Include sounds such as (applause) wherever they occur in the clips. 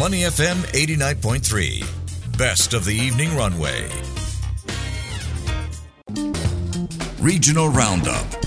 Money FM 89.3. Best of the evening runway. Regional Roundup.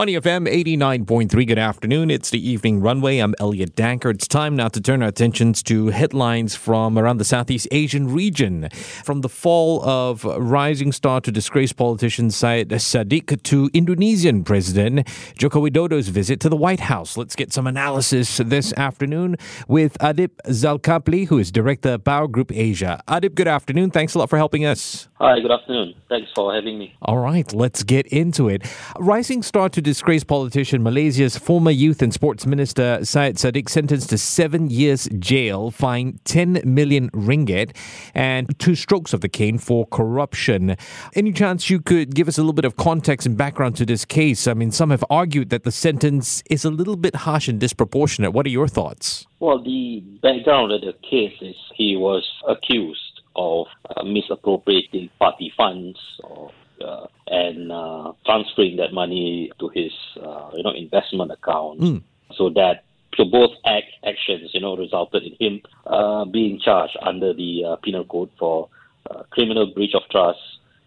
Money FM 89.3. Good afternoon. It's the evening runway. I'm Elliot Danker. It's time now to turn our attentions to headlines from around the Southeast Asian region. From the fall of rising star to disgraced politician Syed Saddiq to Indonesian President Joko Widodo's visit to the White House. Let's get some analysis this afternoon with Adib Zalkapli, who is Director of Bower Group Asia. Adib, good afternoon. Thanks a lot for helping us. Hi, good afternoon. Thanks for having me. All right, let's get into it. Rising star to disgraced politician, Malaysia's former youth and sports minister Syed Saddiq sentenced to seven years jail, fine 10 million ringgit, and two strokes of the cane for corruption. Any chance you could give us a little bit of context and background to this case? I mean, some have argued that the sentence is a little bit harsh and disproportionate. What are your thoughts? Well, the background of the case is he was accused of uh, misappropriating party funds or uh, and uh, transferring that money to his uh, you know investment account. Mm. So that so both act, actions you know resulted in him uh, being charged under the uh, penal code for uh, criminal breach of trust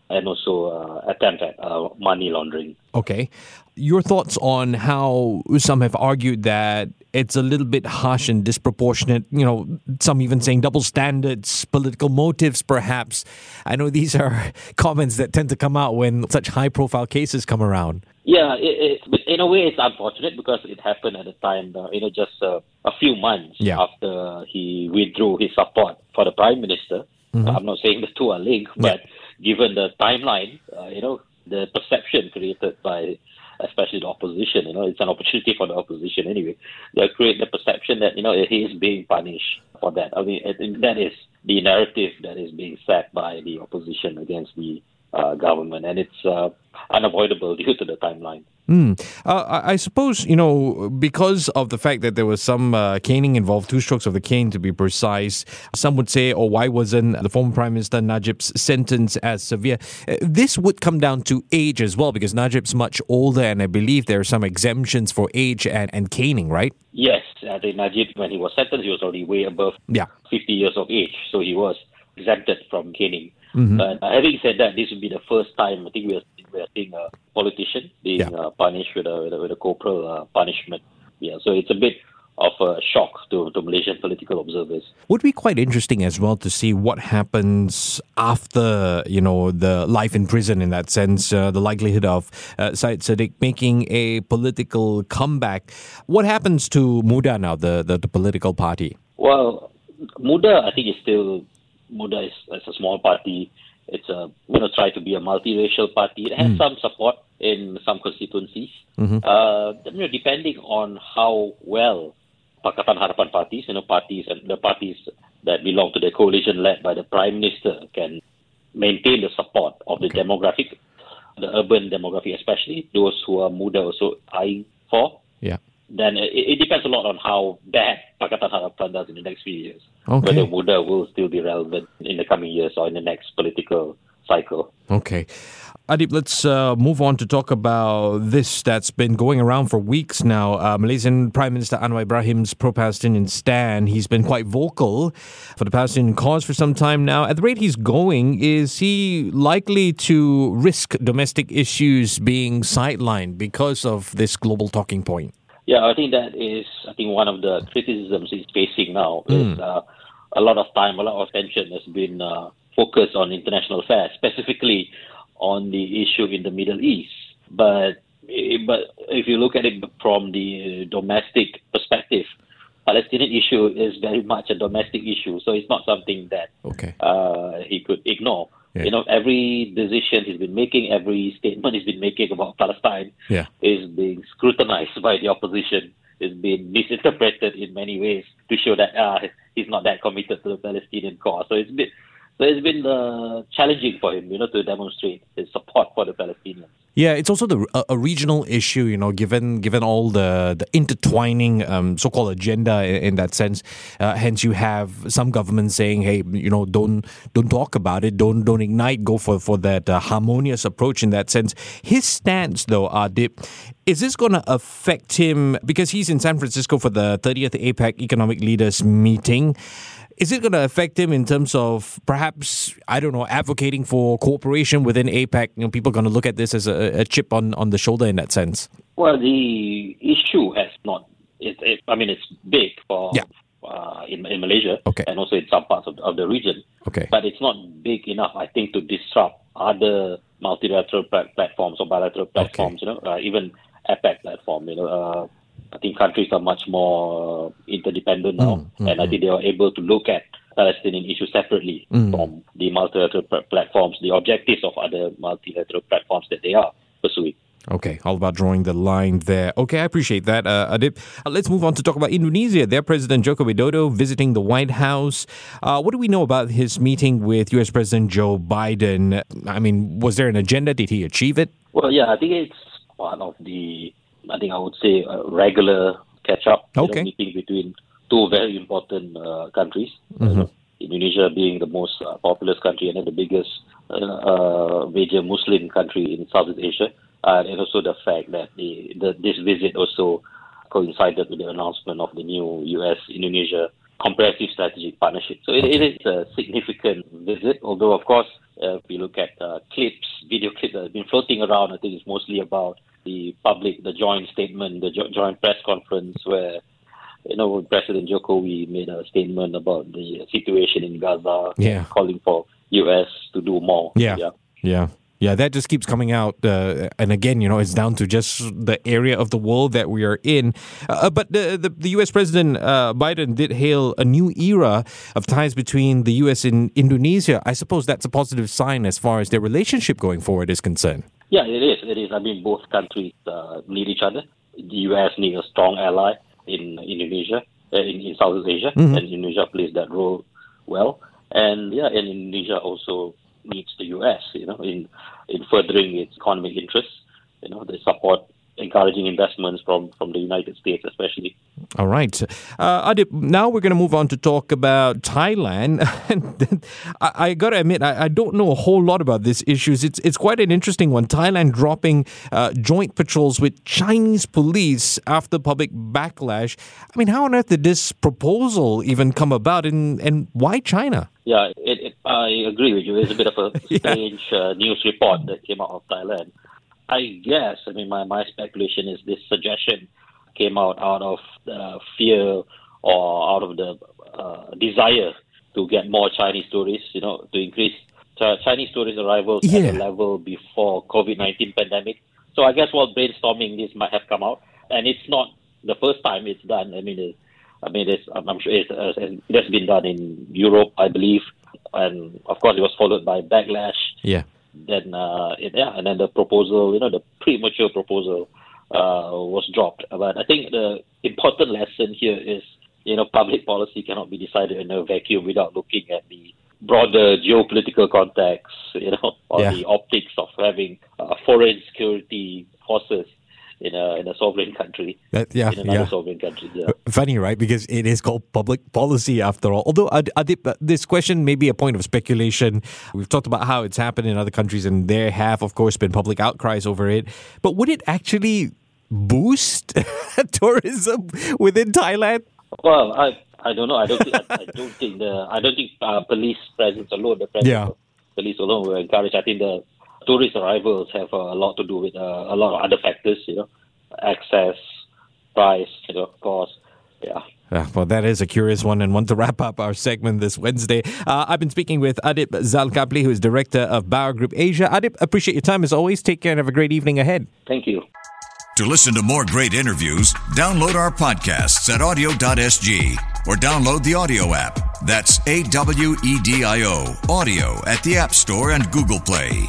and also uh, attempt at uh, money laundering. Okay. Your thoughts on how some have argued that it's a little bit harsh and disproportionate, you know, some even saying double standards, political motives, perhaps. I know these are (laughs) comments that tend to come out when such high profile cases come around. Yeah, it, it, in a way, it's unfortunate because it happened at a time, uh, you know, just uh, a few months Yeah. after he withdrew his support for the prime minister. I'm not saying the two are linked, but given the timeline, uh, you know, the perception created by especially the opposition, you know, it's an opportunity for the opposition anyway. They create the perception that, you know, he is being punished for that. I mean, that is the narrative that is being set by the opposition against the uh, government, and it's uh, unavoidable (laughs) due to the timeline. Hmm. Uh, I I suppose, you know, because of the fact that there was some uh, caning involved, two strokes of the cane to be precise, some would say, oh, why wasn't the former Prime Minister Najib's sentence as severe? Uh, This would come down to age as well, because Najib's much older, and I believe there are some exemptions for age and, and caning, right? Yes, I think Najib, when he was sentenced, he was already way above Yeah. 50 years of age, so he was exempted from caning. But uh, having said that, this would be the first time I think we are, we are seeing a politician being Yeah. uh, punished with a, with a, with a corporal uh, punishment. Yeah, so it's a bit of a shock to, to Malaysian political observers. Would be quite interesting as well to see what happens after you know the life in prison. In that sense, uh, the likelihood of uh, Syed Saddiq making a political comeback. What happens to Muda now, the the, the political party? Well, Muda, I think is still Muda is, is a small party. It's a you know try to be a multiracial party. It has some support in some constituencies. Uh, you know, depending on how well Pakatan Harapan parties, you know, parties and the parties that belong to the coalition led by the prime minister can maintain the support of the demographic, the urban demographic, especially those who are Muda also eyeing for Yeah. Then it, it depends a lot on how bad Pakatan Harapan does in the next few years. Okay. Whether Muda will still be relevant in the coming years or in the next political cycle. Okay. Adib, let's uh, move on to talk about this that's been going around for weeks now. Uh, Malaysian Prime Minister Anwar Ibrahim's pro Palestinian stand. He's been quite vocal for the Palestinian cause for some time now. At the rate he's going, is he likely to risk domestic issues being sidelined because of this global talking point? Yeah, I think that is, I think one of the criticisms he's facing now is uh, a lot of time, a lot of attention has been uh, focused on international affairs, specifically on the issue in the Middle East. But eh, but if you look at it from the domestic perspective, Palestinian issue is very much a domestic issue, so it's not something that Okay. uh, he could ignore. Yeah. You know, every decision he's been making, every statement he's been making about Palestine Yeah. is being scrutinized by the opposition, is being misinterpreted in many ways to show that uh, he's not that committed to the Palestinian cause. So it's bit So it's been uh, challenging for him, you know, to demonstrate his support for the Palestinians. Yeah, it's also the a, a regional issue, you know, given given all the the intertwining um, so-called agenda in, in that sense. Uh, hence, you have some governments saying, "Hey, you know, don't don't talk about it, don't don't ignite, go for for that uh, harmonious approach." In that sense, his stance, though, Adib, is this going to affect him because he's in San Francisco for the 30th APEC Economic Leaders Meeting? Is it going to affect him in terms of perhaps I don't know advocating for cooperation within APEC? You know, people are going to look at this as a, a chip on, on the shoulder in that sense. Well, the issue has not. It, it, I mean, it's big for yeah. uh, in, in Malaysia okay. and also in some parts of, of the region. Okay. But it's not big enough, I think, to disrupt other multilateral platforms or bilateral platforms. Okay. You know, uh, even APEC platform. You know, uh, think countries are much more interdependent now, mm, mm, and I think they are able to look at Palestinian issues separately mm. from the multilateral platforms, the objectives of other multilateral platforms that they are pursuing. Okay, all about drawing the line there. Okay, I appreciate that, uh, Adib. Uh, let's move on to talk about Indonesia. Their President Joko Widodo visiting the White House. Uh, what do we know about his meeting with U.S. President Joe Biden? I mean, was there an agenda? Did he achieve it? Well, yeah, I think it's one of the I think I would say a regular catch up okay. know, meeting between two very important uh, countries. Mm-hmm. Indonesia being the most uh, populous country and then the biggest uh, uh, major Muslim country in Southeast Asia, and also the fact that the, the, this visit also coincided with the announcement of the new U.S.-Indonesia comprehensive strategic partnership. So it, it is a significant visit, although of course, uh, if you look at uh, clips, video clips that have been floating around, I think it's mostly about the public, the joint statement, the jo- joint press conference where, you know, President Jokowi made a statement about the situation in Gaza, yeah. calling for U.S. to do more. Yeah, yeah. yeah. Yeah, that just keeps coming out. Uh, and again, you know, it's down to just the area of the world that we are in. Uh, but the, the, the, U.S. President uh, Biden did hail a new era of ties between the U.S. and Indonesia. I suppose that's a positive sign as far as their relationship going forward is concerned. Yeah, it is. It is. I mean, both countries uh, need each other. The U.S. needs a strong ally in Indonesia, uh, in, in Southeast Asia, mm-hmm. and Indonesia plays that role well. And yeah, and Indonesia also needs the U.S. You know, in in furthering its economic interests. You know, they support encouraging investments from, from the United States, especially. All right. Uh, Adib, now we're going to move on to talk about Thailand. (laughs) I, I got to admit, I, I, don't know a whole lot about these issues. It's, it's quite an interesting one. Thailand dropping uh, joint patrols with Chinese police after public backlash. I mean, how on earth did this proposal even come about and, and why China? Yeah, it, it, I agree with you. It's a bit of a (laughs) strange yeah. uh, news report that came out of Thailand. I guess, I mean, my, my speculation is this suggestion came out out of uh, fear or out of the uh, desire to get more Chinese tourists, you know, to increase Chinese tourist arrivals yeah. at a level before COVID-19 pandemic. So I guess while brainstorming, this might have come out. And it's not the first time it's done. I mean, I mean, it's, I'm sure it's, uh, it has been done in Europe, I believe, and of course, it was followed by backlash. Yeah. Then, uh, it, yeah, and then the proposal, you know, the premature proposal uh, was dropped. But I think the important lesson here is, you know, public policy cannot be decided in a vacuum without looking at the broader geopolitical context, you know, or yeah. the optics of having uh, foreign security forces in a in a sovereign country. That, yeah, in another yeah. sovereign country. Yeah. Funny, right? Because it is called public policy after all. Although this question may be a point of speculation. We've talked about how it's happened in other countries, and there have, of course, been public outcries over it. But would it actually boost (laughs) tourism within Thailand? Well, I I don't know. I don't think I, I don't think the I don't think uh, police presence alone, the presence yeah. of police alone will encourage. I think the tourist arrivals have uh, a lot to do with uh, a lot of other factors, you know, access, price, you know, cost. Yeah. Yeah, well, that is a curious one and one to wrap up our segment this Wednesday. Uh, I've been speaking with Adib Zalkapli, who is director of Bower Group Asia. Adib, appreciate your time as always. Take care and have a great evening ahead. Thank you. To listen to more great interviews, download our podcasts at awedio.sg or download the AWEDIO app. That's A W E D I O, AWEDIO at the App Store and Google Play.